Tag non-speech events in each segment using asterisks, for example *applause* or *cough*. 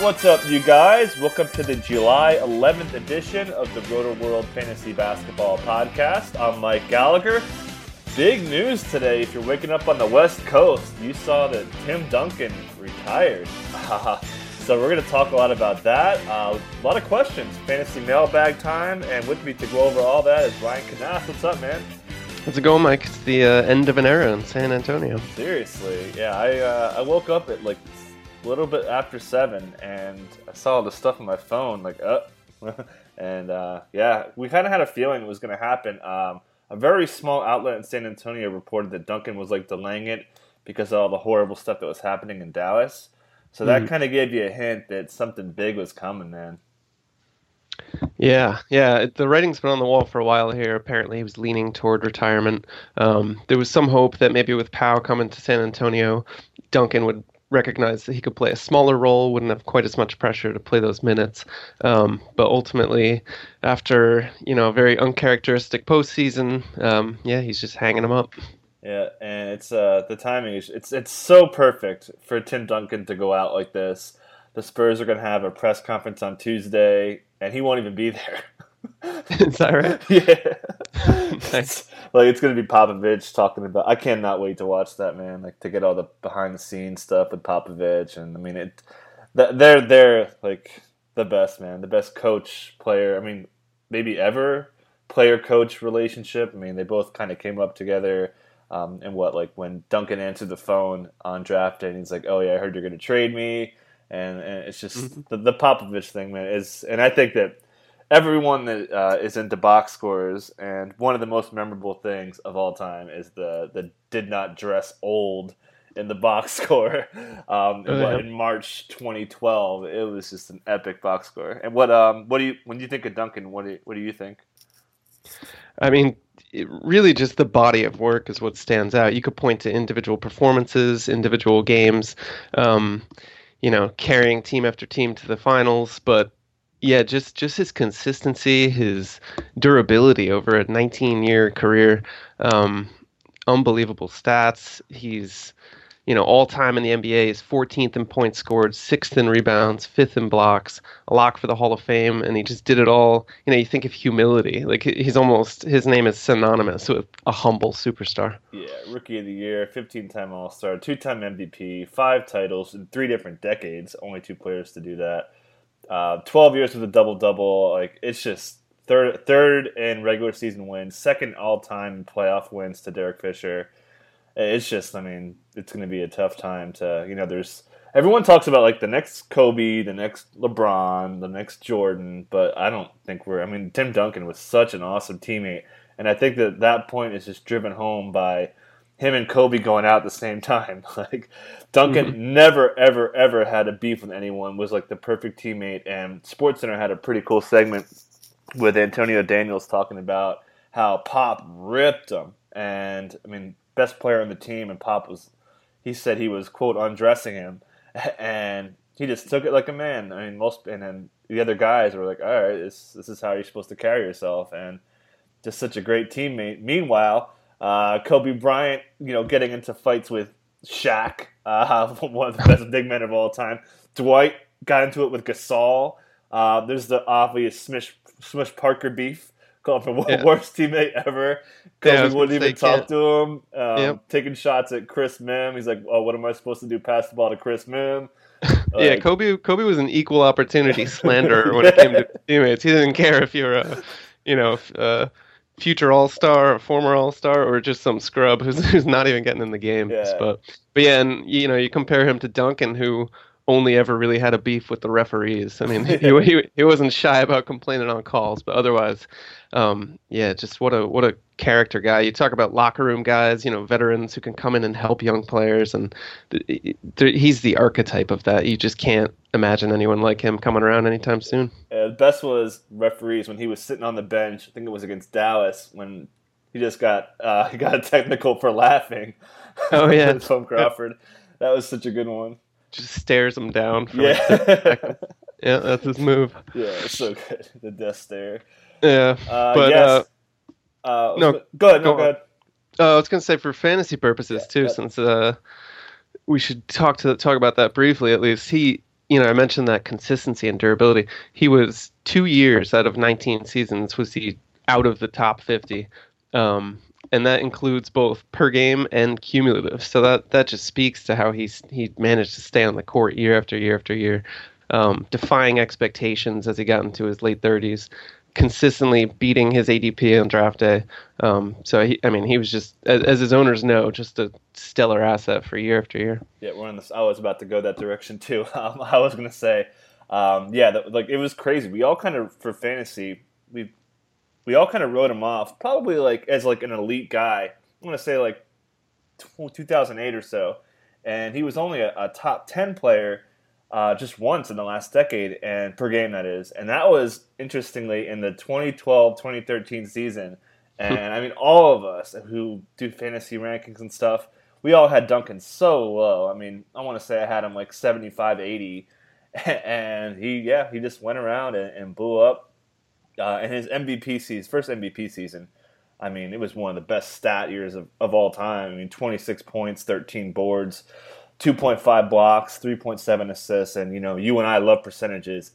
What's up, you guys? Welcome to the July 11th edition of the Rotoworld Fantasy Basketball Podcast. I'm Mike Gallagher. Big news today. If you're waking up on the West Coast, you saw that Tim Duncan retired. *laughs* so we're going to talk a lot about that. Uh, a lot of questions. Fantasy mailbag time, and with me to go over all that is Ryan Knaus. What's up, man? How's it going, Mike? It's the uh, end of an era in San Antonio. Seriously, yeah. I uh, I woke up at like a little bit after seven, and I saw all the stuff on my phone, like, uh, *laughs* and uh, yeah, we kind of had a feeling it was going to happen. Um, a very small outlet in San Antonio reported that Duncan was like delaying it because of all the horrible stuff that was happening in Dallas. So that mm. kind of gave you a hint that something big was coming, man. Yeah, yeah. The writing's been on the wall for a while here. Apparently, he was leaning toward retirement. Um, there was some hope that maybe with Pau coming to San Antonio, Duncan would recognized that he could play a smaller role, wouldn't have quite as much pressure to play those minutes. Um, but ultimately, after you know a very uncharacteristic postseason, um, yeah, he's just hanging them up. Yeah, and it's uh, the timing is it's it's so perfect for Tim Duncan to go out like this. The Spurs are going to have a press conference on Tuesday, and he won't even be *laughs* there. *laughs* Is that right? *laughs* yeah. *laughs* nice. Like it's gonna be Popovich talking about. I cannot wait to watch that man. Like to get all the behind the scenes stuff with Popovich, and I mean it. They're they're like the best man, the best coach player. I mean, maybe ever player coach relationship. I mean, they both kind of came up together. Um, and what like when Duncan answered the phone on draft day, and he's like, "Oh yeah, I heard you're gonna trade me," and, and it's just mm-hmm. the, the Popovich thing, man. Is and I think that everyone that uh, is into box scores, and one of the most memorable things of all time is the the did not dress old in the box *laughs* score um, in, what, in March 2012. It was just an epic box score. And what um what do you when you think of Duncan? What do you, what do you think? I mean, really just the body of work is what stands out. You could point to individual performances, individual games, um, you know, carrying team after team to the finals, but yeah, just just his consistency, his durability over a 19 year career, um, unbelievable stats. He's you know all time in the NBA is 14th in points scored, sixth in rebounds, fifth in blocks, a lock for the Hall of Fame, and he just did it all. You know, you think of humility, like he's almost his name is synonymous with a humble superstar. Yeah, rookie of the year, 15 time All Star, two time MVP, five titles in three different decades. Only two players to do that. Uh, 12 years with a double double. Like it's just third third in regular season wins, second all time playoff wins to Derek Fisher. It's just, I mean, it's going to be a tough time to, you know, there's everyone talks about like the next Kobe, the next LeBron, the next Jordan, but I don't think we're. I mean, Tim Duncan was such an awesome teammate, and I think that that point is just driven home by him and Kobe going out at the same time. *laughs* Like Duncan mm-hmm. never, ever, ever had a beef with anyone. Was like the perfect teammate. And SportsCenter had a pretty cool segment with Antonio Daniels talking about how Pop ripped him. And I mean, best player on the team, and Pop was. He said he was quote undressing him, *laughs* and he just took it like a man. I mean, most and then the other guys were like, "All right, this this is how you're supposed to carry yourself," and just such a great teammate. Meanwhile uh, Kobe Bryant, you know, getting into fights with Shaq, uh, *laughs* one of the best big men of all time. Dwight got into it with Gasol. Uh, there's the obvious Smush, Smush Parker beef, called for *laughs* yeah. worst teammate ever. Kobe yeah, wouldn't even talk to him. Um, yep. Taking shots at Chris Mihm. He's like, "Oh, what am I supposed to do? Pass the ball to Chris Mihm?" *laughs* Like, yeah, Kobe. Kobe was an equal opportunity slanderer when it came to teammates. He didn't care if you're a, you know, uh, future All Star, a former All Star, or just some scrub who's *laughs* who's not even getting in the game. Yeah. But but yeah, and you know you compare him to Duncan, who only ever really had a beef with the referees. I mean, *laughs* he, he, he wasn't shy about complaining on calls, but otherwise, um, yeah, just what a what a character guy. You talk about locker room guys, you know, veterans who can come in and help young players, and th- th- he's the archetype of that. You just can't imagine anyone like him coming around anytime soon. Yeah, the best was referees when he was sitting on the bench. I think it was against Dallas when he just got uh, *laughs* got a technical for laughing. Oh yeah, *laughs* Tom Crawford. That was such a good one. Just stares him down. Yeah, like *laughs* yeah, that's his move. Yeah, it's so good. *laughs* The death stare. Yeah, uh, but yes. uh, uh, no, go ahead. No, go go ahead. Uh, I was gonna say for fantasy purposes Yeah, too, since uh, we should talk to talk about that briefly at least. He, you know, I mentioned that consistency and durability. He was two years out of 19 seasons was he out of the top 50, um, and that includes both per game and cumulative. So that that just speaks to how he's he managed to stay on the court year after year after year, um, defying expectations as he got into his late 30s consistently beating his ADP on draft day. Um, so he, I mean, he was just, as, as his owners know, just a stellar asset for year after year. Yeah, we're on this. I was about to go that direction too. *laughs* Um, I was gonna say, um, yeah, like it was crazy. We all kind of for fantasy, we we all kind of wrote him off, probably like as like an elite guy. I'm gonna say like 2008 or so, and he was only a, a top 10 player uh, just once in the last decade, and per game that is, and that was interestingly in the 2012-2013 season. And I mean, all of us who do fantasy rankings and stuff, we all had Duncan so low. I mean, I want to say I had him like 75, 80. *laughs* And he, yeah, he just went around and, and blew up. Uh, and his MVP season, first MVP season, I mean, it was one of the best stat years of, of all time. I mean, 26 points, 13 boards, 2.5 blocks, 3.7 assists. And, you know, you and I love percentages.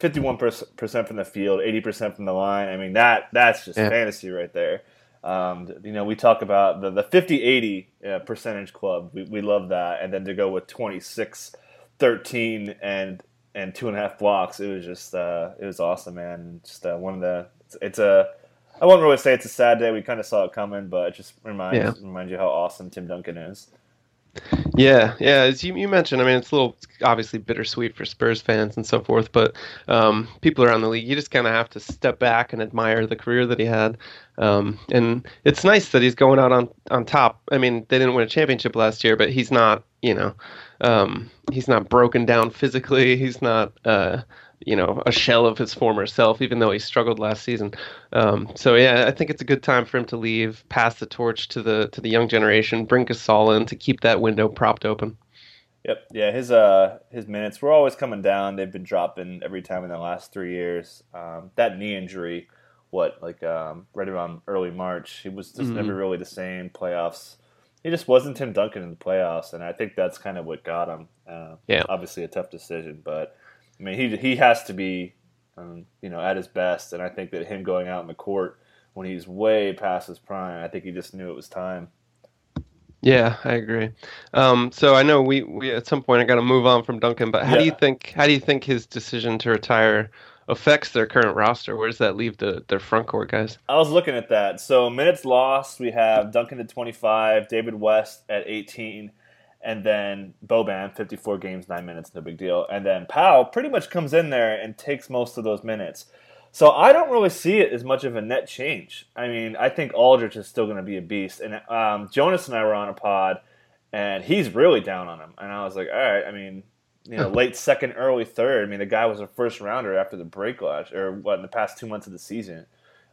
51% from the field, 80% from the line. I mean, that that's just Yeah. fantasy right there. Um, you know, we talk about the, the 50 80 uh, percentage club. We, we love that. And then to go with 26 13 and and two and a half blocks, it was just uh, it was awesome, man. Just uh, one of the it's, it's a I won't really say it's a sad day. We kind of saw it coming, but it just reminds Yeah. reminds you how awesome Tim Duncan is. Yeah, yeah. As you, you mentioned, I mean, it's a little obviously bittersweet for Spurs fans and so forth, but um, people around the league, you just kind of have to step back and admire the career that he had. Um, and it's nice that he's going out on, on top. I mean, they didn't win a championship last year, but he's not, you know, um, he's not broken down physically. He's not, uh, you know, a shell of his former self, even though he struggled last season. Um, so yeah, I think it's a good time for him to leave, pass the torch to the to the young generation, bring Gasol in to keep that window propped open. Yep. Yeah, his uh his minutes were always coming down. They've been dropping every time in the last three years. Um, that knee injury, what like um, right around early March, he was just Mhm. never really the same. Playoffs, he just wasn't Tim Duncan in the playoffs, and I think that's kind of what got him. Uh, Yeah. Obviously, a tough decision, but I mean, he he has to be, um, you know, at his best, and I think that him going out in the court when he's way past his prime, I think he just knew it was time. Yeah, I agree. Um, so I know we, we at some point I got to move on from Duncan, but how do you think how do you think his decision to retire affects their current roster? Where does that leave the their front court guys? I was looking at that. So minutes lost, we have Duncan at 25, David West at 18, and then Boban 54 games, nine minutes, no big deal. And then Pau pretty much comes in there and takes most of those minutes. So I don't really see it as much of a net change. I mean, I think Aldridge is still going to be a beast. And um, Jonas and I were on a pod, and he's really down on him. And I was like, all right. I mean, you know, *laughs* late second, early third. I mean, the guy was a first rounder after the break last, or what, in the past two months of the season.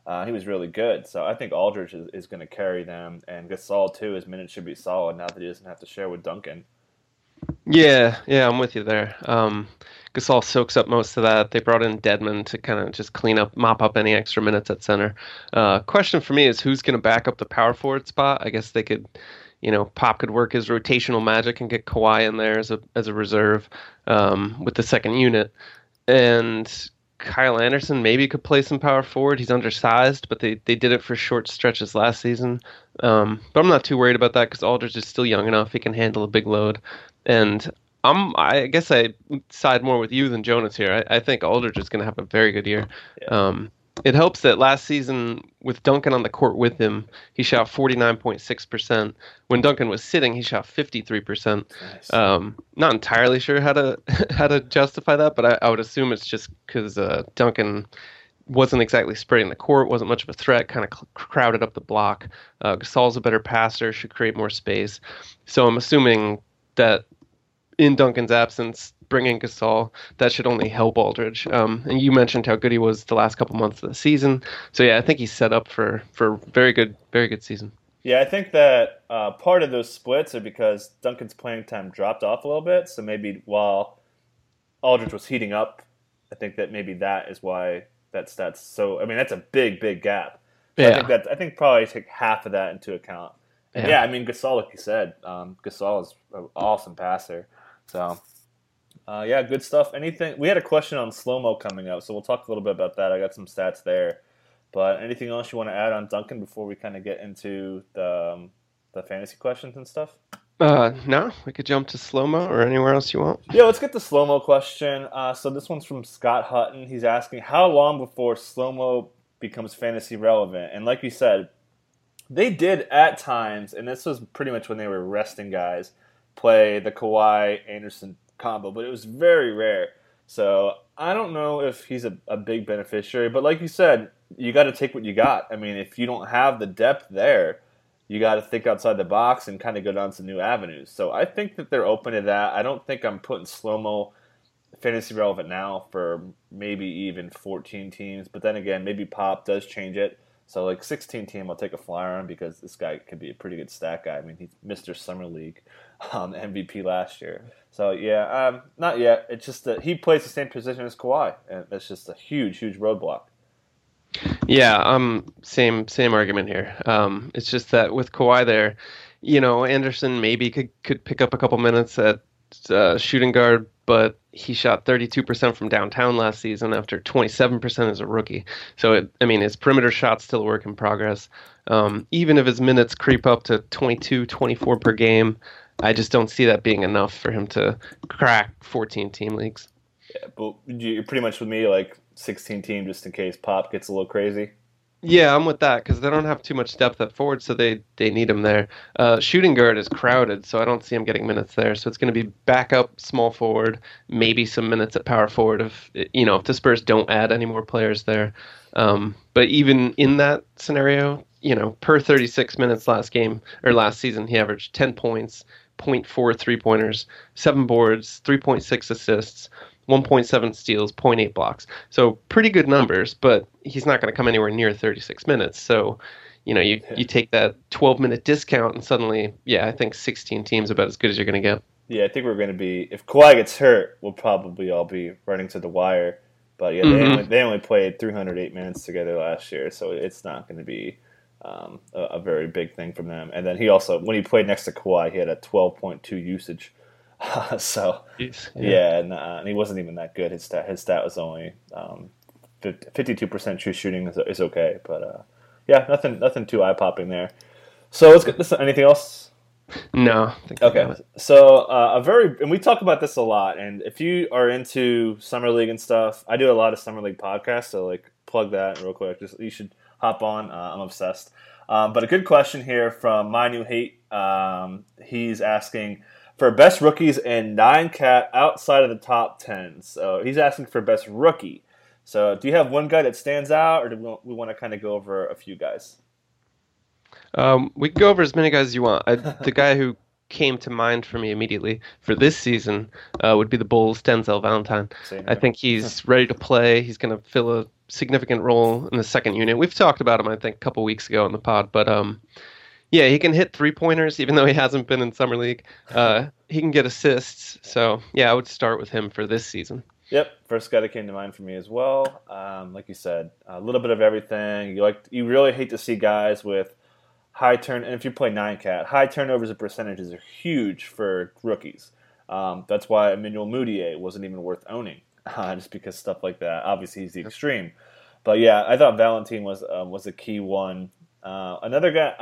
Uh, he was really good. So I think Aldridge is, is going to carry them, and Gasol too. His minutes should be solid now that he doesn't have to share with Duncan. Yeah, yeah, I'm with you there. Um, Gasol soaks up most of that. They brought in Dedmon to kind of just clean up, mop up any extra minutes at center. Uh, question for me is who's going to back up the power forward spot? I guess they could, you know, Pop could work his rotational magic and get Kawhi in there as a as a reserve um, with the second unit, and Kyle Anderson maybe could play some power forward. He's undersized, but they, they did it for short stretches last season. Um, but I'm not too worried about that because Aldridge is still young enough; he can handle a big load. And I'm I guess I side more with you than Jonas here. I, I think Aldridge is going to have a very good year. Yeah. Um, it helps that last season with Duncan on the court with him, he shot 49.6%. When Duncan was sitting, he shot 53%. Nice. Um, not entirely sure how to *laughs* how to justify that, but I, I would assume it's just because uh, Duncan wasn't exactly spreading the court, wasn't much of a threat, kind of cl- crowded up the block. Uh, Gasol's a better passer, should create more space. So I'm assuming that in Duncan's absence, bringing Gasol, that should only help Aldridge. Um, and you mentioned how good he was the last couple months of the season. So yeah, I think he's set up for for very good, very good season. Yeah, I think that uh, part of those splits are because Duncan's playing time dropped off a little bit. So maybe while Aldridge was heating up, I think that maybe that is why that stat's so. I mean, that's a big, big gap. So yeah. I think that I think probably take half of that into account. Yeah, yeah I mean Gasol, like you said, um, Gasol is an awesome passer. So uh, yeah, good stuff. Anything? We had a question on slow mo coming up, so we'll talk a little bit about that. I got some stats there. But anything else you want to add on Duncan before we kind of get into the um, the fantasy questions and stuff? Uh, no, we could jump to slow mo or anywhere else you want. Yeah, let's get the slow mo question. Uh, so this one's from Scott Hutton. He's asking how long before slow mo becomes fantasy relevant. And like you said, they did at times, and this was pretty much when they were resting guys, play the Kawhi Anderson combo, but it was very rare. So I don't know if he's a, a big beneficiary, but like you said, you got to take what you got. I mean, if you don't have the depth there, you got to think outside the box and kind of go down some new avenues. So I think that they're open to that. I don't think I'm putting slow mo fantasy relevant now for maybe even 14 teams, but then again, maybe Pop does change it. So like 16 team, I'll take a flyer on because this guy could be a pretty good stat guy. I mean, he's Mr. Summer League um, MVP last year. So yeah, um, not yet. It's just that he plays the same position as Kawhi, and it's just a huge, huge roadblock. Yeah, um, same same argument here. Um, it's just that with Kawhi there, you know, Anderson maybe could could pick up a couple minutes at uh, shooting guard, but he shot 32% from downtown last season after 27% as a rookie. So, it, I mean, his perimeter shot's still a work in progress. Um, even if his minutes creep up to 22, 24 per game, I just don't see that being enough for him to crack 14 team leagues. Yeah, but you're pretty much with me, like 16 team, just in case Pop gets a little crazy. Yeah, I'm with that because they don't have too much depth at forward, so they they need him there. Uh, shooting guard is crowded, so I don't see him getting minutes there. So it's going to be backup, small forward, maybe some minutes at power forward if you know if the Spurs don't add any more players there. Um, but even in that scenario, you know, per 36 minutes last game or last season, he averaged 10 points, 0.4 three pointers, seven boards, 3.6 assists, 1.7 steals, 0.8 blocks. So pretty good numbers, but he's not going to come anywhere near 36 minutes. So, you know, you, yeah. you take that 12 minute discount and suddenly, yeah, I think 16 teams about as good as you're going to get. Yeah, I think we're going to be, if Kawhi gets hurt, we'll probably all be running to the wire. But yeah, mm-hmm. they, only, they only played 308 minutes together last year, so it's not going to be um, a, a, very big thing from them. And then he also, when he played next to Kawhi, he had a 12.2 usage. *laughs* so yeah, yeah and, uh, and, he wasn't even that good. His stat, his stat was only um, 52% true shooting is, is okay, but uh, yeah, nothing, nothing too eye popping there. So let's get this. Anything else? No. Okay. So uh, a very, and we talk about this a lot. And if you are into summer league and stuff, I do a lot of summer league podcasts. So like plug that real quick. Just you should hop on. Uh, I'm obsessed. Um, but a good question here from my new hate. Um, he's asking for best rookies and nine cat outside of the top ten. So he's asking for best rookie. So do you have one guy that stands out, or do we, we want to kind of go over a few guys? Um, we can go over as many guys as you want. I, the guy who came to mind for me immediately for this season uh, would be the Bulls' Denzel Valentine. I think he's ready to play. He's going to fill a significant role in the second unit. We've talked about him, I think, a couple weeks ago on the pod, but um, yeah, he can hit three pointers, even though he hasn't been in summer league. Uh, he can get assists, so yeah, I would start with him for this season. Yep, first guy that came to mind for me as well. Um, like you said, a little bit of everything. You like, you really hate to see guys with high turn, and if you play nine cat, high turnovers and percentages are huge for rookies. Um, that's why Emmanuel Mudiay wasn't even worth owning, *laughs* just because stuff like that. Obviously, he's the extreme, but yeah, I thought Valentine was um, was a key one. Uh, another guy,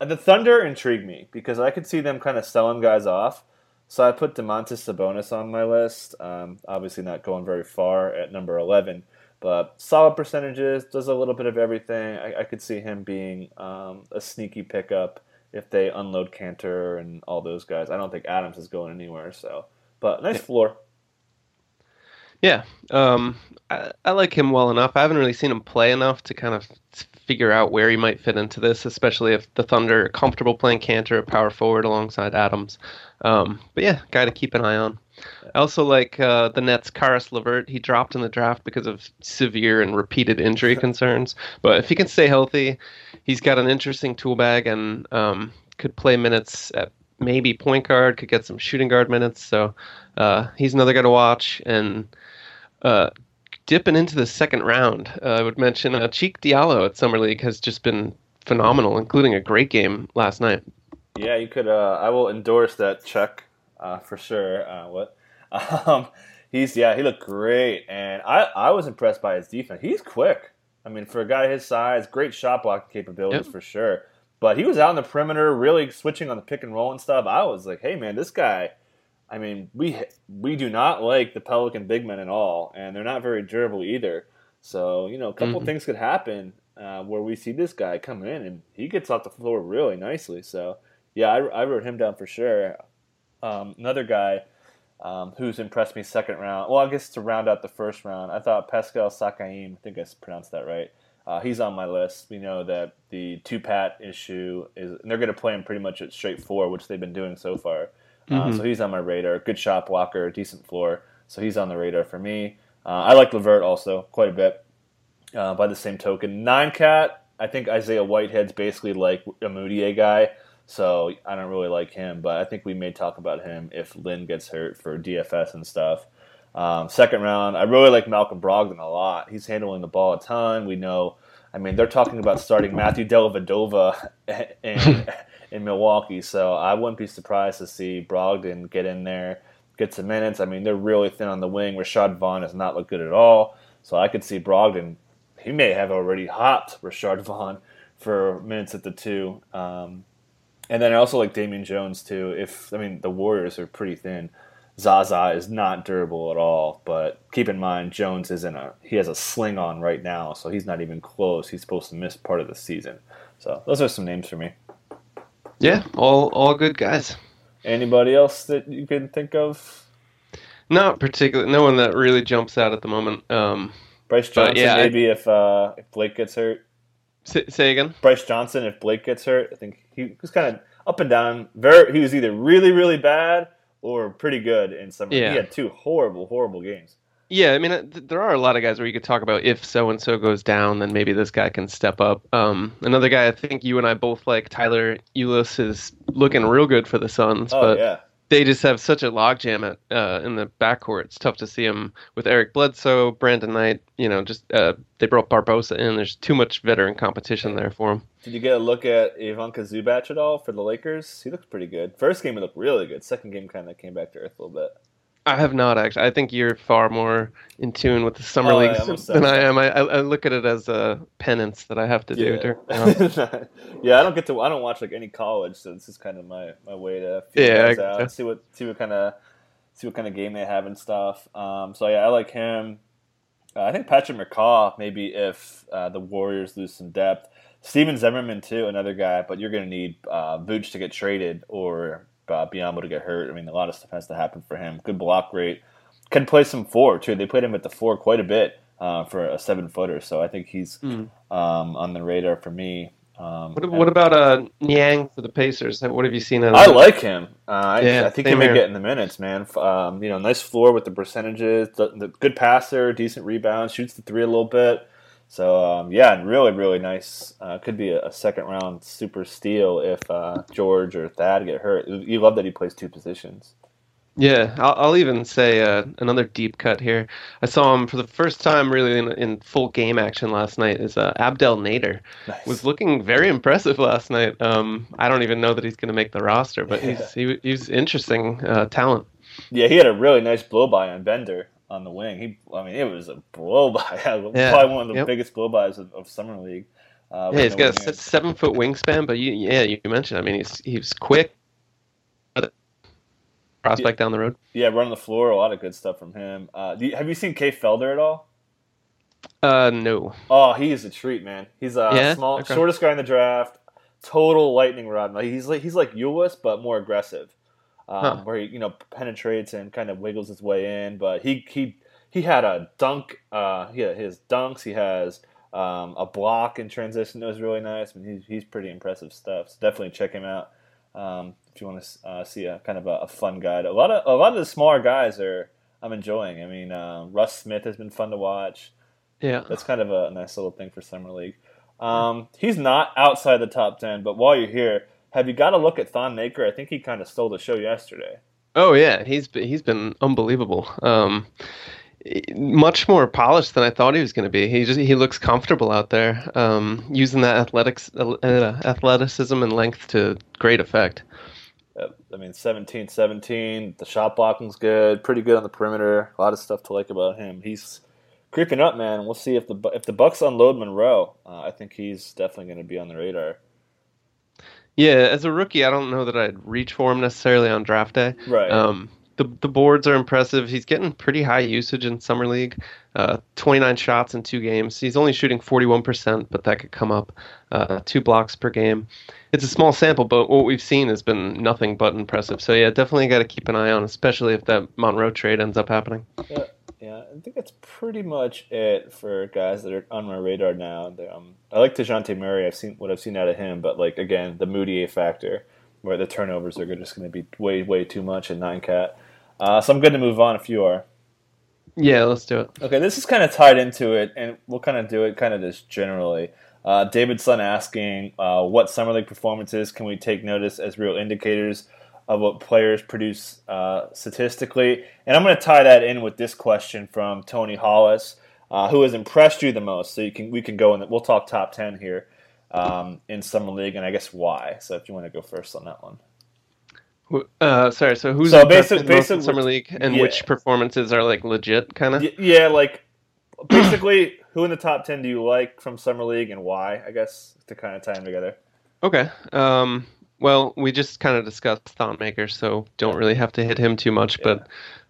I, the Thunder intrigued me because I could see them kind of selling guys off. So I put Domantas Sabonis on my list. Um, obviously, not going very far at number eleven, But solid percentages, does a little bit of everything. I, I could see him being um, a sneaky pickup if they unload Kanter and all those guys. I don't think Adams is going anywhere. So, but nice floor. Yeah, um, I, I, like him well enough. I haven't really seen him play enough to kind of figure out where he might fit into this, especially if the Thunder are comfortable playing Kanter at power forward alongside Adams. Um, but yeah, guy to keep an eye on. I also like uh, the Nets' Caris LeVert. He dropped in the draft because of severe and repeated injury *laughs* concerns. But if he can stay healthy, he's got an interesting tool bag and um, could play minutes at maybe point guard, could get some shooting guard minutes. So uh, he's another guy to watch. And uh, dipping into the second round, uh, I would mention uh, Cheick Diallo at Summer League has just been phenomenal, including a great game last night. Yeah, you could. Uh, I will endorse that check uh, for sure. Uh, what? *laughs* Um, he's yeah, he looked great, and I I was impressed by his defense. He's quick. I mean, for a guy his size, great shot block capabilities yep. for sure. But he was out on the perimeter, really switching on the pick and roll and stuff. I was like, hey man, this guy I mean, we we do not like the Pelican big men at all, and they're not very durable either. So you know, a couple mm-hmm. things could happen uh, where we see this guy come in and he gets off the floor really nicely. So yeah, I, I wrote him down for sure. Um, another guy um, who's impressed me second round. Well, I guess to round out the first round, I thought Pascal Siakam. I think I pronounced that right. Uh, he's on my list. We know that the two pat issue is, and they're going to play him pretty much at straight four, which they've been doing so far. Uh, mm-hmm. so he's on my radar. Good shot blocker, decent floor. So he's on the radar for me. Uh, I like LeVert also quite a bit. Uh, by the same token, nine cat. I think Isaiah Whitehead's basically like a Mudiay guy, so I don't really like him. But I think we may talk about him if Lin gets hurt for DFS and stuff. Um, second round, I really like Malcolm Brogdon a lot. He's handling the ball a ton. We know, I mean, they're talking about starting Matthew Dellavedova *laughs* and *laughs* in Milwaukee. So I wouldn't be surprised to see Brogdon get in there, get some minutes. I mean, they're really thin on the wing. Rashad Vaughn has not looked good at all. So I could see Brogdon. He may have already hopped Rashad *laughs* Vaughn for minutes at the two. Um, and then I also like Damian Jones too. If I mean the Warriors are pretty thin. Zaza is not durable at all, but keep in mind Jones is in a he has a sling on right now, so he's not even close. He's supposed to miss part of the season. So those are some names for me. Yeah, all all good guys. Anybody else that you can think of? Not particularly. No one that really jumps out at the moment. Um, Brice Johnson, yeah, maybe I, if uh, if Blake gets hurt. Say, say, again. Brice Johnson, if Blake gets hurt, I think he was kind of up and down. Very, he was either really really bad or pretty good in some. Yeah. He had two horrible horrible games. Yeah, I mean, uh, there are a lot of guys where you could talk about if so and so goes down, then maybe this guy can step up. Um, another guy I think you and I both like, Tyler Ulis, is looking real good for the Suns, oh, but yeah. they just have such a logjam at uh, in the backcourt. It's tough to see him with Eric Bledsoe, Brandon Knight. You know, just uh, they brought Barbosa in. There's too much veteran competition there for him. Did you get a look at Ivica Zubac at all for the Lakers? He looks pretty good. First game he looked really good. Second game kind of came back to earth a little bit. I have not actually. I think you're far more in tune with the summer oh, leagues than I am. I, I, look at it as a penance that I have to yeah. do. *laughs* *laughs* yeah, I don't get to. I don't watch like any college, so this is kind of my, my way to feel yeah, out, see what see what kind of see what kind of game they have and stuff. Um, so yeah, I like him. Uh, I think Patrick McCaw maybe if uh, the Warriors lose some depth. Stephen Zimmerman too, another guy, but you're going to need uh, Vooch to get traded or uh, able to get hurt. I mean, a lot of stuff has to happen for him. Good block rate. Can play some four too. They played him at the four quite a bit uh, for a seven footer, so I think he's mm. um, on the radar for me. Um, what, what, about uh, Niang for the Pacers? What have you seen? I like him. Uh, I, yeah, I think he may get in the minutes, man. Um, you know, nice floor with the percentages. The, the, good passer, decent rebound, shoots the three a little bit. So um, yeah, really, really nice. Uh, could be a, a, second round super steal if uh, George or Thad get hurt. You love that he plays two positions. Yeah, I'll, I'll even say uh, another deep cut here. I saw him for the first time really in, in full game action last night. Is uh, Abdel Nader nice. was looking very impressive last night. Um, I don't even know that he's going to make the roster, but yeah. he's he, he's interesting uh, talent. Yeah, he had a really nice blow by on Bender on the wing. He, I mean, it was a blow by. *laughs* yeah. Probably one of the yep. biggest blow bys of, of summer league. Uh, yeah, he's got a seven foot wingspan, but you, yeah, you mentioned. I mean, he's he's quick. Prospect yeah. down the road. Yeah, running the floor, a lot of good stuff from him. Uh, you, have you seen Kay Felder at all? Uh, no. Oh, he is a treat, man. He's a Yeah? small, Okay. shortest guy in the draft. Total lightning rod. Like he's like he's like Ulis, but more aggressive. Um, Huh. Where he you know penetrates and kind of wiggles his way in. But he he he had a dunk. Uh, he had his dunks. He has um, a block in transition that was really nice. I mean, he's he's pretty impressive stuff. So definitely check him out um, if you want to uh, see a kind of a, a fun guy. A lot of a lot of the smaller guys are I'm enjoying. I mean, uh, Russ Smith has been fun to watch Yeah. that's kind of a nice little thing for summer league. Um, he's not outside the top ten, but while you're here, have you got to look at Thon Maker? I think he kind of stole the show yesterday. Oh yeah, he's been, he's been unbelievable. Um, much more polished than I thought he was going to be. He just he looks comfortable out there, um, using that athletics, uh, athleticism and length to great effect. I mean, 17 17. The shot blocking's good. Pretty good on the perimeter. A lot of stuff to like about him. He's creeping up, man. We'll see if the if the Bucks unload Monroe. Uh, I think he's definitely going to be on the radar. Yeah, as a rookie, I don't know that I'd reach for him necessarily on draft day. Right. Um, the the boards are impressive. He's getting pretty high usage in summer league. Uh, 29 shots in two games. He's only shooting 41%, but that could come up. Uh, two blocks per game. It's a small sample, but what we've seen has been nothing but impressive. So yeah, definitely got to keep an eye on, especially if that Monroe trade ends up happening. Yeah, yeah, I think that's pretty much it for guys that are on my radar now. Um, I like Dejounte Murray. I've seen what I've seen out of him, but like again, the Mudiay factor, where the turnovers are just going to be way, way too much in nine cat. Uh, so I'm good to move on if you are. Yeah, let's do it. Okay, this is kind of tied into it, and we'll kind of do it kind of just generally. Uh, David Sun asking, uh, what summer league performances can we take notice as real indicators of what players produce uh, statistically? And I'm going to tie that in with this question from Tony Hollis, uh, who has impressed you the most. So you can we can go and we'll talk top ten here um, in summer league, and I guess why. So if you want to go first on that one. Uh, sorry, so who's So impressed basic- the in basic- summer league, and yeah. which performances are like legit, kind of? Yeah, like basically, *clears throat* who in the top ten do you like from summer league, and why? I guess to kind of tie them together. Okay. Um, well, we just kind of discussed Thon so don't really have to hit him too much. But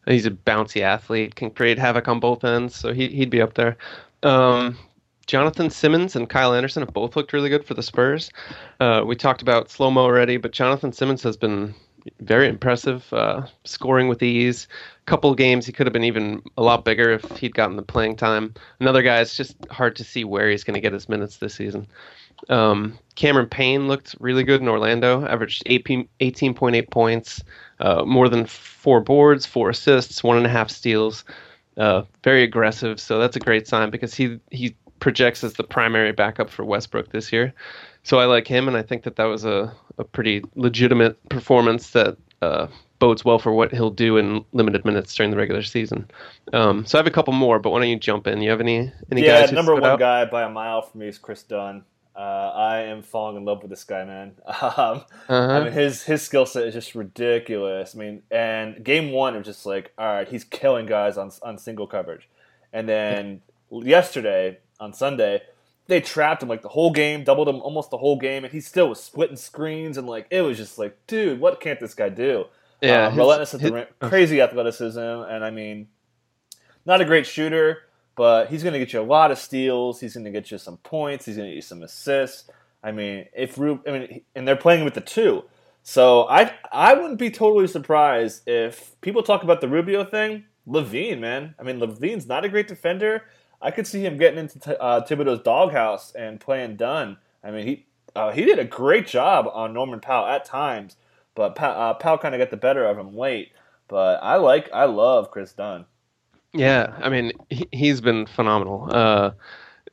he's a bouncy athlete, can create havoc on both ends, so he, he'd be up there. Um, Jonathan Simmons and Kyle Anderson have both looked really good for the Spurs. Uh, we talked about slow mo already, but Jonathan Simmons has been very impressive, uh, scoring with ease. Couple games he could have been even a lot bigger if he'd gotten the playing time. Another guy, it's just hard to see where he's going to get his minutes this season. Um, Cameron Payne looked really good in Orlando, averaged 18, 18.8 points, uh, more than four boards, four assists, one and a half steals. Uh, very aggressive, so that's a great sign because he he projects as the primary backup for Westbrook this year. So I like him, and I think that that was a, a pretty legitimate performance that uh, bodes well for what he'll do in limited minutes during the regular season. Um, so I have a couple more, but why don't you jump in? You have any any yeah, guys? who number one out? guy by a mile for me is Kris Dunn. Uh, I am falling in love with this guy, man. *laughs* Um, I Uh-huh. mean, his his skill set is just ridiculous. I mean, and game one it was just like, all right, he's killing guys on on single coverage, and then yesterday on Sunday they trapped him like the whole game, doubled him almost the whole game, and he still was splitting screens and like it was just like, dude, what can't this guy do? Yeah, um, his- relentless at the his- rim, crazy athleticism, and I mean, not a great shooter, but he's going to get you a lot of steals. He's going to get you some points. He's going to get you some assists. I mean, if Ru- I mean, and they're playing with the two, so I I wouldn't be totally surprised if people talk about the Rubio thing. LaVine, man, I mean, LaVine's not a great defender. I could see him getting into uh, Thibodeau's doghouse and playing Dunn. I mean, he uh, he did a great job on Norman Powell at times, but Powell, uh, Powell kind of got the better of him late. But I like, I love Kris Dunn. Yeah, I mean, he, he's been phenomenal. Uh,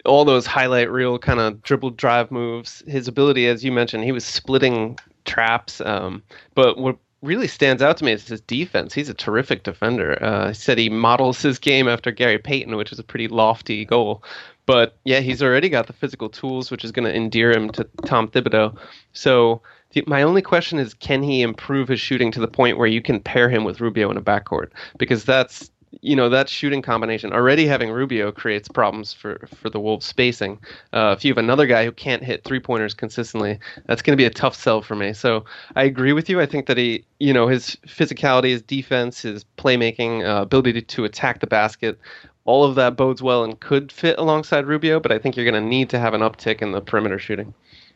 all those highlight reel kind of dribble drive moves, his ability, as you mentioned, he was splitting traps. Um, but what really stands out to me is his defense. He's a terrific defender. Uh, he said he models his game after Gary Payton, which is a pretty lofty goal. But yeah, he's already got the physical tools, which is going to endear him to Tom Thibodeau. So the, my only question is, can he improve his shooting to the point where you can pair him with Rubio in a backcourt? Because that's you know that shooting combination already having Rubio creates problems for for the Wolves spacing. Uh, if you have another guy who can't hit three pointers consistently, that's going to be a tough sell for me. So I agree with you. I think that he, you know, his physicality, his defense, his playmaking, uh, ability to, to attack the basket all of that bodes well and could fit alongside Rubio, but I think you're going to need to have an uptick in the perimeter shooting.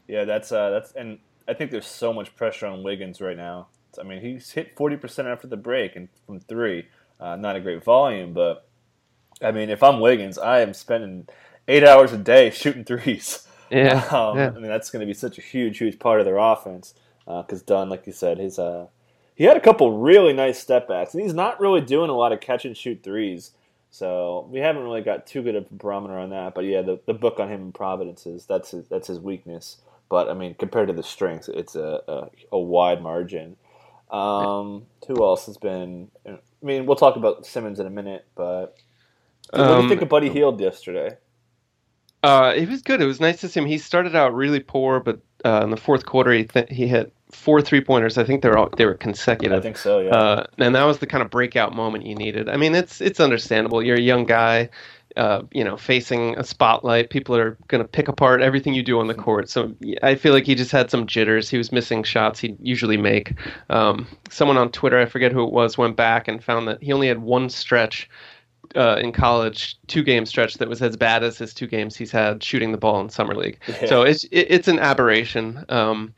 Yeah, that's uh, that's and I think there's so much pressure on Wiggins right now. I mean, he's hit 40% after the break and from three. Uh, not a great volume, but I mean, if I'm Wiggins, I am spending eight hours a day *laughs* shooting threes. Yeah, *laughs* um, yeah. I mean, that's going to be such a huge, huge part of their offense. Because uh, Dunn, like you said, his uh, he had a couple really nice step backs, and he's not really doing a lot of catch and shoot threes. So we haven't really got too good of a barometer on that. But yeah, the, the book on him in Providence is that's his, that's his weakness. But I mean, compared to the strengths, it's a, a, a wide margin. Um, who else has been? I mean, we'll talk about Simmons in a minute, but what do you Um, think of Buddy Hield yesterday? Uh, it was good. It was nice to see him. He started out really poor, but uh, in the fourth quarter, he th- he hit four three pointers. I think they were all, they were consecutive. I think so. Yeah. Uh, and that was the kind of breakout moment you needed. I mean, it's it's understandable. You're a young guy, uh, you know, facing a spotlight. People are going to pick apart everything you do on the court. So I feel like he just had some jitters. He was missing shots he'd usually make. Um, someone on Twitter, I forget who it was, went back and found that he only had one stretch. Uh, in college, two game stretch that was as bad as his two games he's had shooting the ball in summer league. Yeah. So it's it, it's an aberration. Um,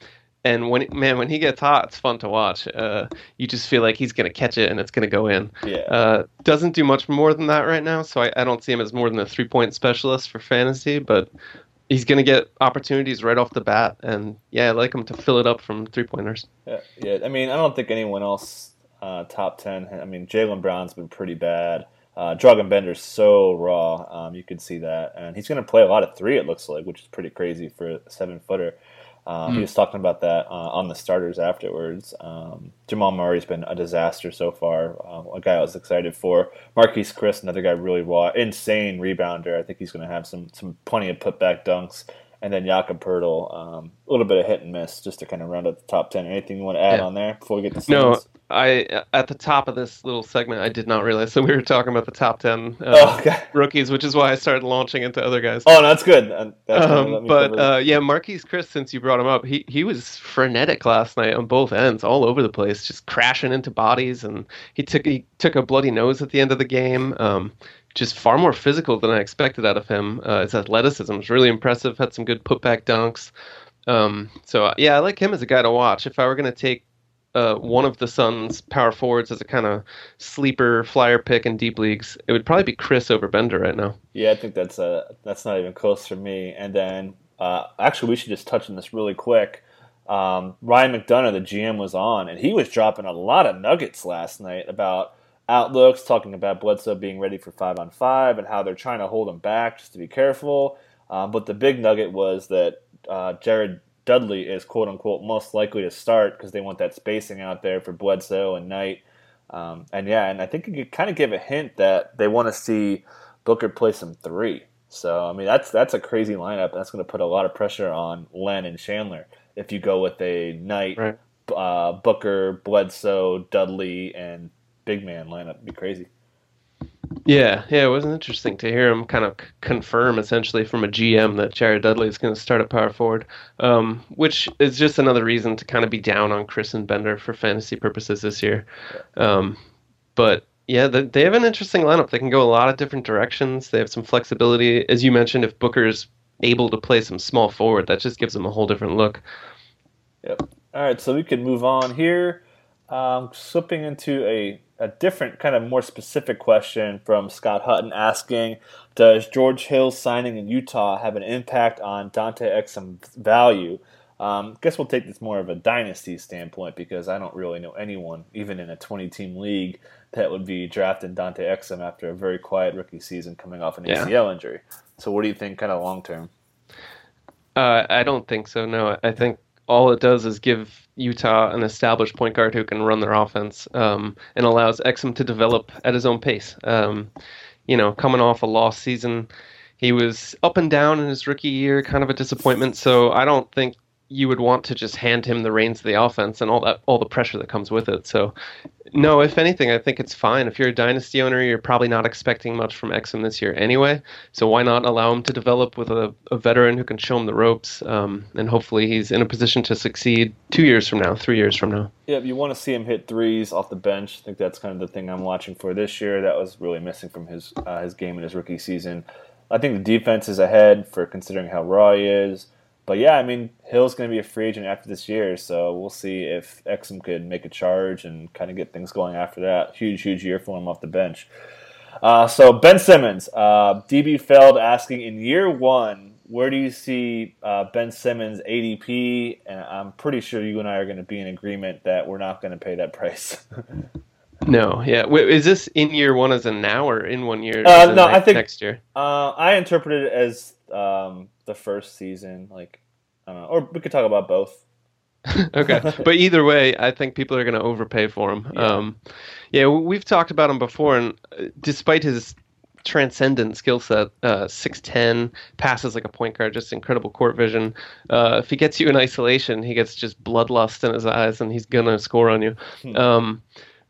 and when man, when he gets hot, it's fun to watch. Uh, you just feel like he's going to catch it and it's going to go in. yeah. Uh, doesn't do much more than that right now, so I, I don't see him as more than a three point specialist for fantasy. But he's going to get opportunities right off the bat, and yeah, I like him to fill it up from three pointers. Yeah, yeah. I mean, I don't think anyone else uh, top ten. I mean, Jaylen Brown's been pretty bad. Uh, Dragan Bender's so raw. Um, you can see that, and he's going to play a lot of three. It looks like, which is pretty crazy for a seven footer. Um, He was talking about that uh, on the starters afterwards. Um, Jamal Murray's been a disaster so far. Um, a guy I was excited for. Marquese Chriss, another guy really raw, insane rebounder. I think he's going to have some some plenty of putback dunks. And then Jakob Poeltl, um, a little bit of hit and miss, just to kind of round out the top ten. Anything you want to add Yeah. on there before we get to No, I at the top of this little segment, I did not realize that we were talking about the top ten uh, Oh, rookies, which is why I started launching into other guys. Oh, no, that's good. Uh, That's Um, but uh, yeah, Marquese Chriss, since you brought him up, he he was frenetic last night on both ends, all over the place, just crashing into bodies, and he took he took a bloody nose at the end of the game. Um, just far more physical than I expected out of him. Uh, his athleticism was really impressive. Had some good putback dunks. Um, so uh, yeah, I like him as a guy to watch. If I were going to take uh, one of the Suns' power forwards as a kind of sleeper flyer pick in deep leagues, it would probably be Chriss over Bender right now. Yeah, I think that's uh, that's not even close for me. And then uh, actually, we should just touch on this really quick. Um, Ryan McDonough, the GM, was on, and he was dropping a lot of nuggets last night about outlooks, talking about Bledsoe being ready for five on five and how they're trying to hold him back just to be careful. Um, but the big nugget was that uh, Jared Dudley is quote unquote most likely to start because they want that spacing out there for Bledsoe and Knight. Um, and yeah, and I think it could kind of give a hint that they want to see Booker play some three. So I mean that's that's a crazy lineup. That's going to put a lot of pressure on Len and Chandler if you go with a Knight, Right. uh, Booker, Bledsoe, Dudley, and big man lineup. It'd be crazy. Yeah, yeah, it was interesting to hear him kind of c- confirm essentially from a GM that Jared Dudley is going to start at power forward, um, which is just another reason to kind of be down on Chriss and Bender for fantasy purposes this year. Um, but yeah, the, they have an interesting lineup. They can go a lot of different directions. They have some flexibility, as you mentioned. If Booker's able to play some small forward, that just gives them a whole different look. Yep. All right, so we can move on here. Um, slipping into a, a different, kind of more specific question from Scott Hutton asking Does George Hill's signing in Utah have an impact on Dante Exum's value? Um, guess we'll take this more of a dynasty standpoint because I don't really know anyone, even in a 20 team league, that would be drafting Dante Exum after a very quiet rookie season coming off an Yeah. ACL injury. So, what do you think, kind of long term? Uh, I don't think so. No, I think all it does is give Utah an established point guard who can run their offense um, and allows Exum to develop at his own pace. Um, you know, coming off a lost season, he was up and down in his rookie year, kind of a disappointment. So I don't think you would want to just hand him the reins of the offense and all that all the pressure that comes with it. So no, if anything, I think it's fine. If you're a dynasty owner, you're probably not expecting much from Exum this year anyway. So why not allow him to develop with a, a veteran who can show him the ropes? Um, and hopefully he's in a position to succeed two years from now, three years from now. Yeah, if you want to see him hit threes off the bench. I think that's kind of the thing I'm watching for this year. That was really missing from his uh, his game in his rookie season. I think the defense is ahead for considering how raw he is. But yeah, I mean, Hill's going to be a free agent after this year, so we'll see if Exum could make a charge and kind of get things going after that. Huge, huge year for him off the bench. Uh, so Ben Simmons, uh, DB Feld asking in year one, where do you see uh, Ben Simmons ADP? And I'm pretty sure you and I are going to be in agreement that we're not going to pay that price. *laughs* no, yeah. Wait, is this in year one as in now or in one year? Uh, no, next, I think next year. Uh, I interpreted it as um, the first season. Like, I don't know, or we could talk about both. *laughs* okay, *laughs* but either way, I think people are going to overpay for him. Yeah. Um, yeah, we've talked about him before, and uh, despite his transcendent skill set, uh, six ten, passes like a point guard, just incredible court vision. Uh, if he gets you in isolation, he gets just bloodlust in his eyes, and he's gonna score on you. Hmm. Um,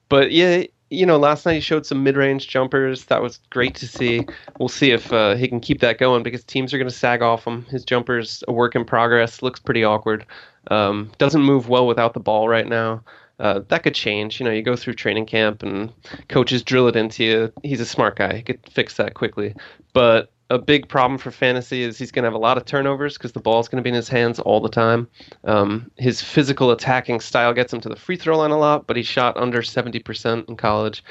but yeah, you know, last night he showed some mid-range jumpers. That was great to see. We'll see if uh, he can keep that going because teams are going to sag off him. His jumper's a work in progress. Looks pretty awkward. Um, doesn't move well without the ball right now. Uh, that could change. You know, you go through training camp and coaches drill it into you. He's a smart guy. He could fix that quickly. But a big problem for fantasy is he's going to have a lot of turnovers because the ball's going to be in his hands all the time. Um, his physical attacking style gets him to the free throw line a lot, but he shot under 70% in college.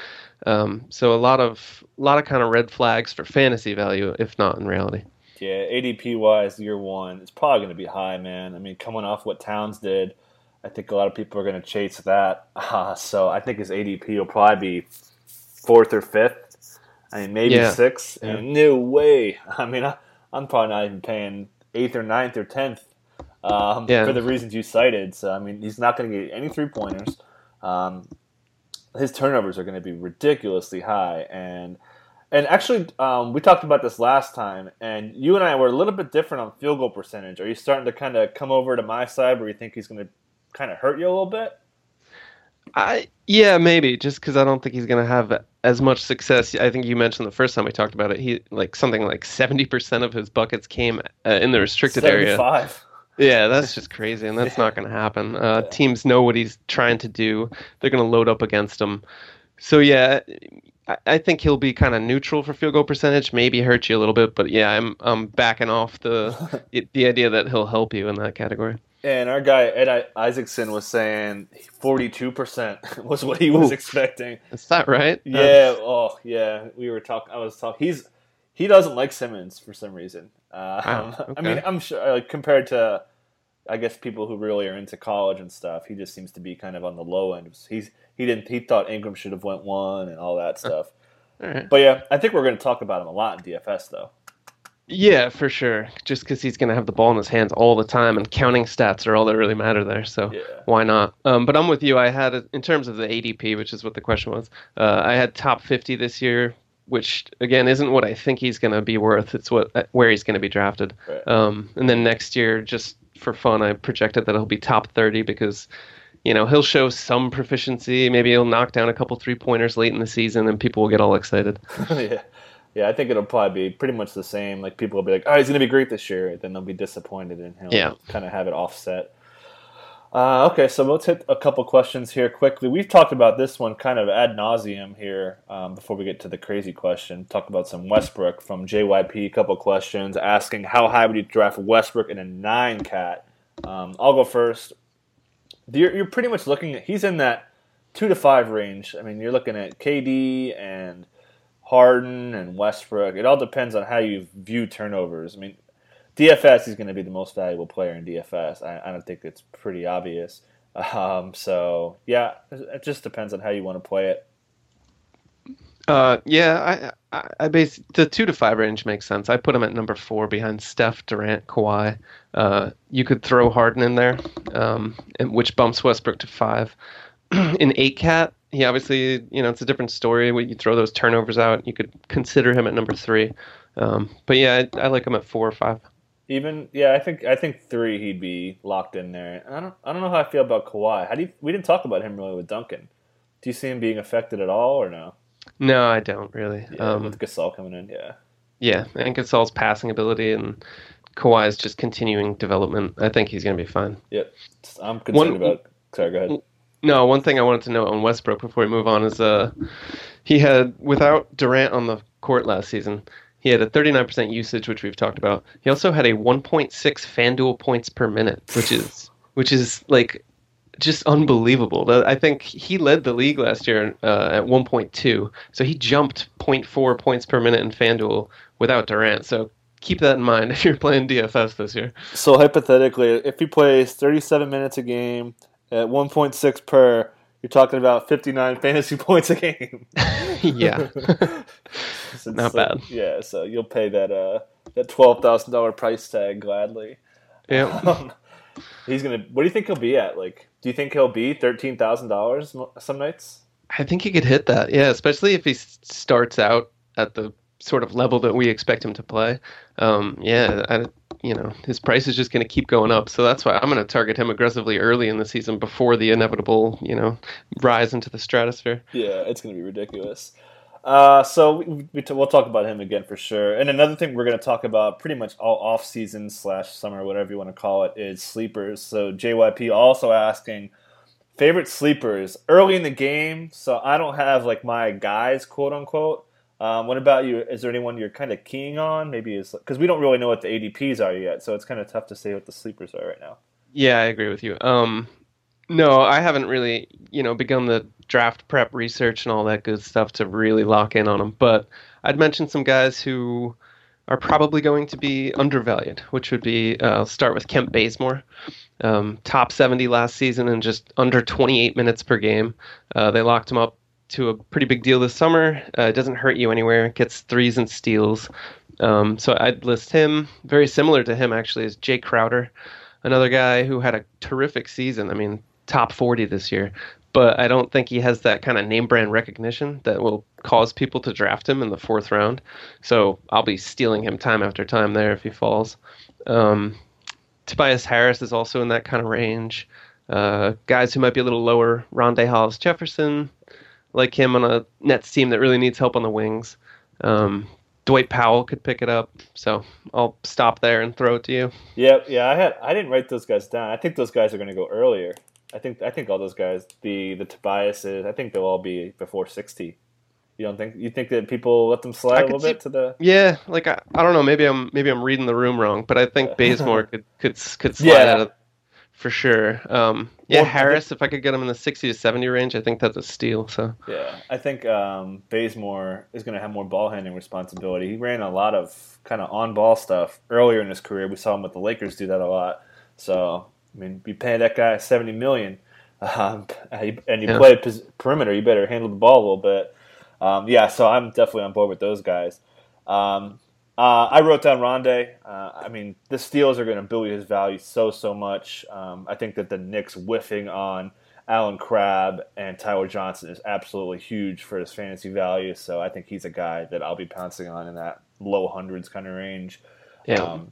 Um, so a lot of a lot of kind of red flags for fantasy value, if not in reality. Yeah, ADP wise, year one, it's probably going to be high, man. I mean, coming off what Towns did, I think a lot of people are going to chase that. Uh, *laughs* so I think his ADP will probably be fourth or fifth I mean, maybe yeah. six. Yeah. no way. *laughs* I mean, I, am probably not even paying eighth or ninth or tenth um, yeah. for the reasons you cited. So I mean, he's not going to get any three pointers. Um, his turnovers are going to be ridiculously high, and and actually, um, we talked about this last time, and you and I were a little bit different on field goal percentage. Are you starting to kind of come over to my side where you think he's going to kind of hurt you a little bit? I yeah maybe just because I don't think he's gonna have as much success. I think you mentioned the first time we talked about it. He like something like seventy percent of his buckets came uh, in the restricted 75. area. Yeah, that's just crazy, and that's not going to happen. Uh, yeah. Teams know what he's trying to do. They're going to load up against him. So yeah, I, I think he'll be kind of neutral for field goal percentage. Maybe hurt you a little bit, but yeah, I'm I'm backing off the *laughs* the idea that he'll help you in that category. And our guy Ed Isaacson was saying forty-two percent *laughs* was what he was Ooh. expecting. Is that right? Yeah. oh, yeah. We were talking. I was talking. He's he doesn't like Simmons for some reason. Uh, wow. okay. *laughs* I mean, I'm sure like, compared to, I guess people who really are into college and stuff, he just seems to be kind of on the low end. He's he didn't he thought Ingram should have went one and all that stuff. All right. But yeah, I think we're going to talk about him a lot in DFS though. Yeah, for sure. Just because he's going to have the ball in his hands all the time, and counting stats are all that really matter there. So yeah. why not? Um, but I'm with you. I had in terms of the ADP, which is what the question was. Uh, I had top 50 this year, which again isn't what I think he's going to be worth. It's what uh, where he's going to be drafted. Right. Um, and then next year, just for fun, I projected that he'll be top 30 because you know he'll show some proficiency. Maybe he'll knock down a couple three pointers late in the season, and people will get all excited. *laughs* yeah. Yeah, I think it'll probably be pretty much the same. Like people will be like, "Oh, he's going to be great this year," then they'll be disappointed, and he'll yeah. kind of have it offset. Uh, okay, so let's hit a couple questions here quickly. We've talked about this one kind of ad nauseum here um, before we get to the crazy question. Talk about some Westbrook from JYP. A couple questions asking how high would you draft Westbrook in a nine cat? Um, I'll go first. You're, you're pretty much looking at he's in that two to five range. I mean, you're looking at KD and Harden and Westbrook. It all depends on how you view turnovers. I mean, DFS is going to be the most valuable player in DFS. I, I don't think it's pretty obvious. *laughs* Um, so yeah, it just depends on how you want to play it. Uh, yeah, I, I, I base the two to five range makes sense. I put him at number four behind Steph, Durant, Kawhi. Uh, you could throw Harden in there, um, which bumps Westbrook to five. *clears throat* in eight cat, he obviously, you know, it's a different story. When you throw those turnovers out, you could consider him at number three. Um, but yeah, I, I, like him at four or five. Even yeah, I think I think three he'd be locked in there. I don't I don't know how I feel about Kawhi. How do you, we didn't talk about him really with Duncan? Do you see him being affected at all or no? No, I don't really. Yeah, um, with Gasol coming in, yeah. Yeah, and Gasol's passing ability and Kawhi's just continuing development. I think he's going to be fine. Yep, I'm concerned one, about. Sorry, go ahead. No, one thing I wanted to note on Westbrook before we move on is uh, he had without Durant on the court last season, he had a 39% usage, which we've talked about. He also had a 1.6 FanDuel points per minute, which is which is like just unbelievable. I think he led the league last year uh, at 1.2, so he jumped 0.4 points per minute in FanDuel without Durant. So keep that in mind *laughs* if you're playing DFS this year. So hypothetically, if he plays 37 minutes a game at 1.6 per, you're talking about 59 fantasy *laughs* points a game. *laughs* yeah, *laughs* not bad. Yeah, so you'll pay that uh, that twelve thousand dollar price tag gladly. Yeah. Um, he's gonna. What do you think he'll be at? Like, do you think he'll be thirteen thousand dollars some nights? I think he could hit that. Yeah, especially if he starts out at the sort of level that we expect him to play. Um, yeah, I, you know, his price is just going to keep going up. So that's why I'm going to target him aggressively early in the season before the inevitable, you know, rise into the stratosphere. Yeah, it's going to be ridiculous. Uh, so we, we t- we'll talk about him again for sure. And another thing we're going to talk about pretty much all off season slash summer, whatever you want to call it, is sleepers. So JYP also asking favorite sleepers early in the game. So I don't have like my guys, quote unquote. Um, what about you? Is there anyone you're kind of keying on? Maybe is because we don't really know what the ADPs are yet, so it's kind of tough to say what the sleepers are right now. Yeah, I agree with you. Um, no, I haven't really, you know, begun the draft prep research and all that good stuff to really lock in on them. But I'd mention some guys who are probably going to be undervalued, which would be uh, start with Kent Bazemore, um, top 70 last season and just under 28 minutes per game. Uh, they locked him up to a pretty big deal this summer. Uh, it doesn't hurt you anywhere. Gets threes and steals. Um, so I'd list him. Very similar to him actually is Jae Crowder, another guy who had a terrific season. I mean, top 40 this year. But I don't think he has that kind of name brand recognition that will cause people to draft him in the fourth round. So I'll be stealing him time after time there if he falls. Um, Tobias Harris is also in that kind of range. Uh, guys who might be a little lower, Rondae Hollis Jefferson, like him on a Nets team that really needs help on the wings. Um, Dwight Powell could pick it up. So I'll stop there and throw it to you. Yep, yeah, I had I didn't write those guys down. I think those guys are going to go earlier. I think I think all those guys, the the Tobiases, I think they'll all be before sixty. You don't think you think that people let them slide a little see, bit to the? Yeah, like I, I don't know. Maybe I'm maybe I'm reading the room wrong, but I think *laughs* Bazemore could could could slide yeah. out of for sure. Um, yeah, well, Harris, think, if I could get him in the 60 to 70 range, I think that's a steal. So yeah, I think um, Bazemore is going to have more ball handling responsibility. He ran a lot of kind of on ball stuff earlier in his career. We saw him with the Lakers do that a lot. So I mean, you pay that guy 70 million, *laughs* um, and you yeah. play perimeter, you better handle the ball a little bit. Um, yeah, so I'm definitely on board with those guys. Um, uh, I wrote down Rondae. Uh, I mean, the steals are going to build his value so so much. Um, I think that the Knicks whiffing on Allen Crabbe and Tyler Johnson is absolutely huge for his fantasy value. So I think he's a guy that I'll be pouncing on in that low hundreds kind of range. Yeah. Um,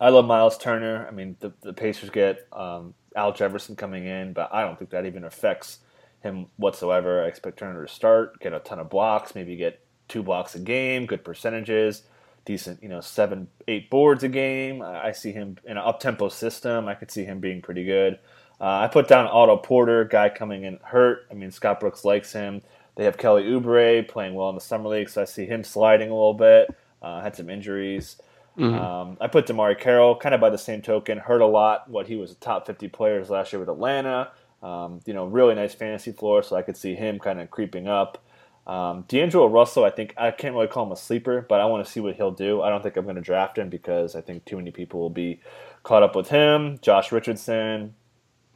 I love Miles Turner. I mean, the, the Pacers get um, Al Jefferson coming in, but I don't think that even affects him whatsoever. I expect Turner to start, get a ton of blocks, maybe get two blocks a game, good percentages decent, you know, seven, eight boards a game. I see him in an up tempo system. I could see him being pretty good. Uh, I put down Otto Porter, guy coming in hurt. I mean, Scott Brooks likes him. They have Kelly Oubre playing well in the summer league, so I see him sliding a little bit. Uh, had some injuries. Mm-hmm. Um, I put DeMarre Carroll kind of by the same token. Hurt a lot. What he was a top 50 players last year with Atlanta. Um, you know, really nice fantasy floor, so I could see him kind of creeping up. Um, D'Angelo Russell, I think I can't really call him a sleeper, but I want to see what he'll do. I don't think I'm going to draft him because I think too many people will be caught up with him. Josh Richardson.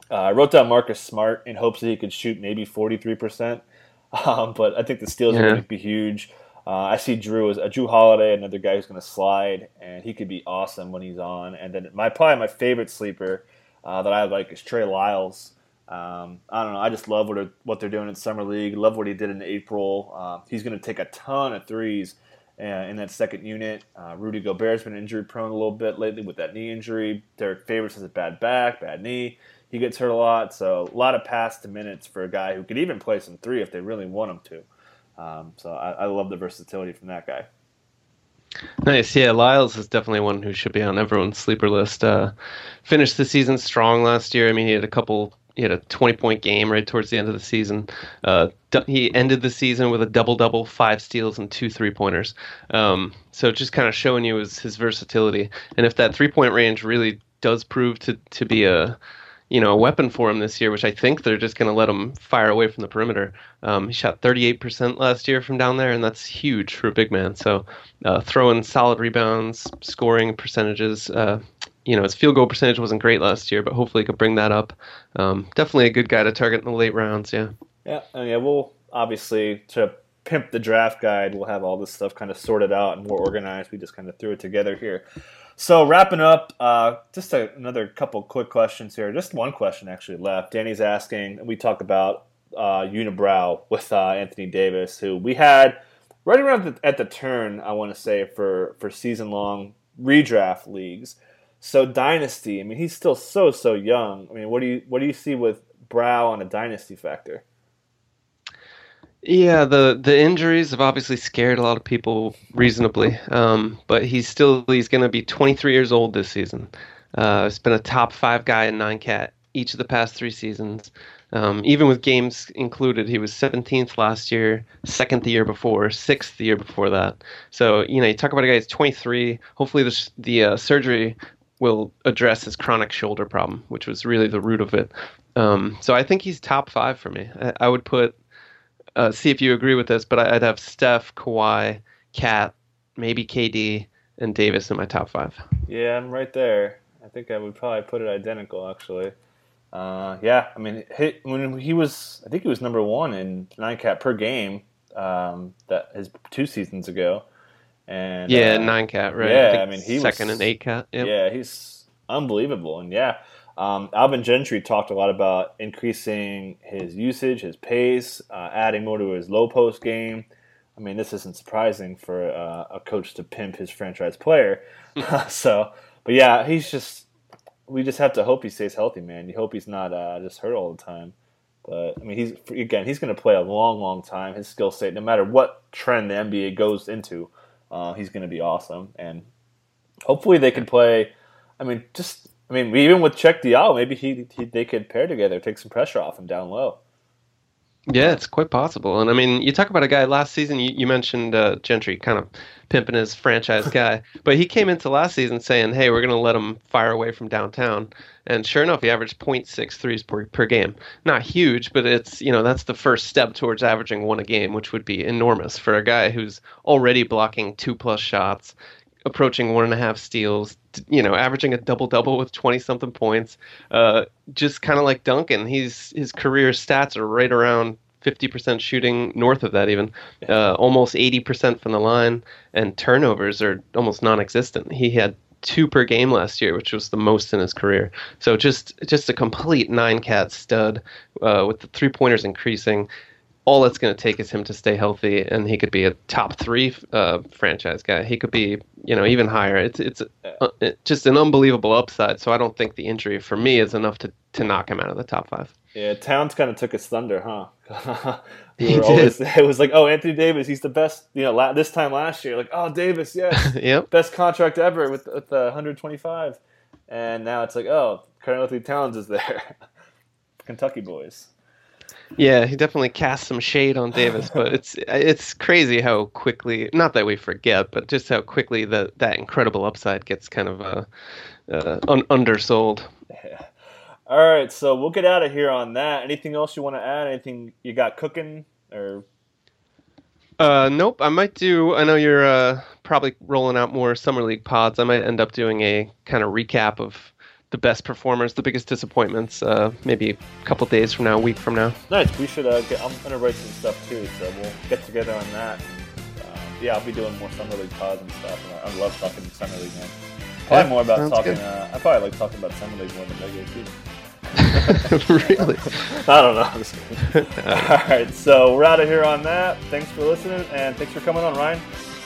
Uh, I wrote down Marcus Smart in hopes that he could shoot maybe 43%, *laughs* um, but I think the steals yeah. are going to be huge. Uh, I see Drew as a uh, Jrue Holiday, another guy who's going to slide, and he could be awesome when he's on. And then my probably my favorite sleeper uh, that I like is Trey Lyles. Um, I don't know. I just love what what they're doing in summer league. Love what he did in April. Uh, he's going to take a ton of threes uh, in that second unit. Uh, Rudy Gobert's been injury prone a little bit lately with that knee injury. Derrick Favors has a bad back, bad knee. He gets hurt a lot, so a lot of pass to minutes for a guy who could even play some three if they really want him to. Um, so I, I love the versatility from that guy. Nice, yeah. Lyles is definitely one who should be on everyone's sleeper list. Uh, finished the season strong last year. I mean, he had a couple. He had a 20 point game right towards the end of the season. Uh, he ended the season with a double double, five steals, and two three pointers. Um, so just kind of showing you his, his versatility. And if that three point range really does prove to, to be a you know, a weapon for him this year, which I think they're just going to let him fire away from the perimeter. Um, he shot 38% last year from down there, and that's huge for a big man. So, uh, throwing solid rebounds, scoring percentages. Uh, you know, his field goal percentage wasn't great last year, but hopefully he could bring that up. Um, definitely a good guy to target in the late rounds. Yeah. Yeah, yeah, we'll obviously to pimp the draft guide. We'll have all this stuff kind of sorted out and more organized. We just kind of threw it together here. So wrapping up, uh, just a, another couple quick questions here. Just one question actually left. Danny's asking. We talked about uh, unibrow with uh, Anthony Davis, who we had right around the, at the turn. I want to say for for season long redraft leagues. So dynasty. I mean, he's still so so young. I mean, what do you what do you see with Brow on a dynasty factor? Yeah, the the injuries have obviously scared a lot of people reasonably, um, but he's still he's going to be 23 years old this season. Uh, he's been a top five guy in nine cat each of the past three seasons. Um, even with games included, he was 17th last year, second the year before, sixth the year before that. So you know, you talk about a guy who's 23. Hopefully, the the uh, surgery will address his chronic shoulder problem, which was really the root of it. Um, so I think he's top five for me. I, I would put uh, see if you agree with this, but I'd have Steph, Kawhi, KAT, maybe KD, and Davis in my top five. Yeah, I'm right there. I think I would probably put it identical, actually. Uh, yeah, I mean, he, when he was, I think he was number one in nine cat per game. Um, that his two seasons ago, and yeah, uh, nine cat, right? Yeah, I, I mean, he second was, and eight cat. Yep. Yeah, he's unbelievable, and yeah, um, Alvin Gentry talked a lot about increasing his usage, his pace, uh, adding more to his low post game. I mean, this isn't surprising for uh, a coach to pimp his franchise player. *laughs* *laughs* so, but yeah, he's just. We just have to hope he stays healthy, man. You hope he's not uh, just hurt all the time. But I mean, he's again, he's going to play a long, long time. His skill set, no matter what trend the NBA goes into, uh, he's going to be awesome. And hopefully, they can play. I mean, just I mean, even with Cheick Diallo, maybe he, he they could pair together, take some pressure off him down low. Yeah, it's quite possible. And I mean, you talk about a guy last season. You, you mentioned uh, Gentry, kind of pimping his franchise *laughs* guy, but he came into last season saying, "Hey, we're going to let him fire away from downtown." And sure enough, he averaged 0.6 threes per, per game. Not huge, but it's you know that's the first step towards averaging one a game, which would be enormous for a guy who's already blocking two plus shots, approaching one and a half steals, you know, averaging a double double with twenty something points. Uh, just kind of like Duncan, he's his career stats are right around fifty percent shooting, north of that even, uh, almost eighty percent from the line, and turnovers are almost non-existent. He had two per game last year, which was the most in his career. So just just a complete nine cat stud uh, with the three pointers increasing all it's going to take is him to stay healthy, and he could be a top three uh, franchise guy. He could be, you know, even higher. It's it's uh, just an unbelievable upside. So I don't think the injury for me is enough to to knock him out of the top five. Yeah, Towns kind of took his thunder, huh? *laughs* *laughs* we were always, it was like, oh, Anthony Davis, he's the best. You know, la- this time last year, like, oh, Davis, yes, *laughs* yep, best contract ever with with the 125, and now it's like, oh, Karl-Anthony Towns is there. Kentucky boys. Yeah, he definitely cast some shade on Davis, but it's it's crazy how quickly not that we forget, but just how quickly that that incredible upside gets kind of uh, uh, un- undersold. Yeah. *laughs* All right, so we'll get out of here on that. Anything else you want to add? Anything you got cooking or? Uh, nope. I might do. I know you're uh, probably rolling out more summer league pods. I might end up doing a kind of recap of the best performers, the biggest disappointments. Uh, maybe a couple days from now, a week from now. Nice. We should. Uh, get, I'm gonna write some stuff too, so we'll get together on that. uh, yeah, I'll be doing more summer league pods and stuff. And I, I love talking summer league, man. Probably yeah, more about talking. Uh, I probably like talking about summer league more than regular season. *laughs* *laughs* really? I don't know. *laughs* All right, so we're out of here on that. Thanks for listening, and thanks for coming on, Ryan.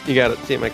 You got it. See you, Mike.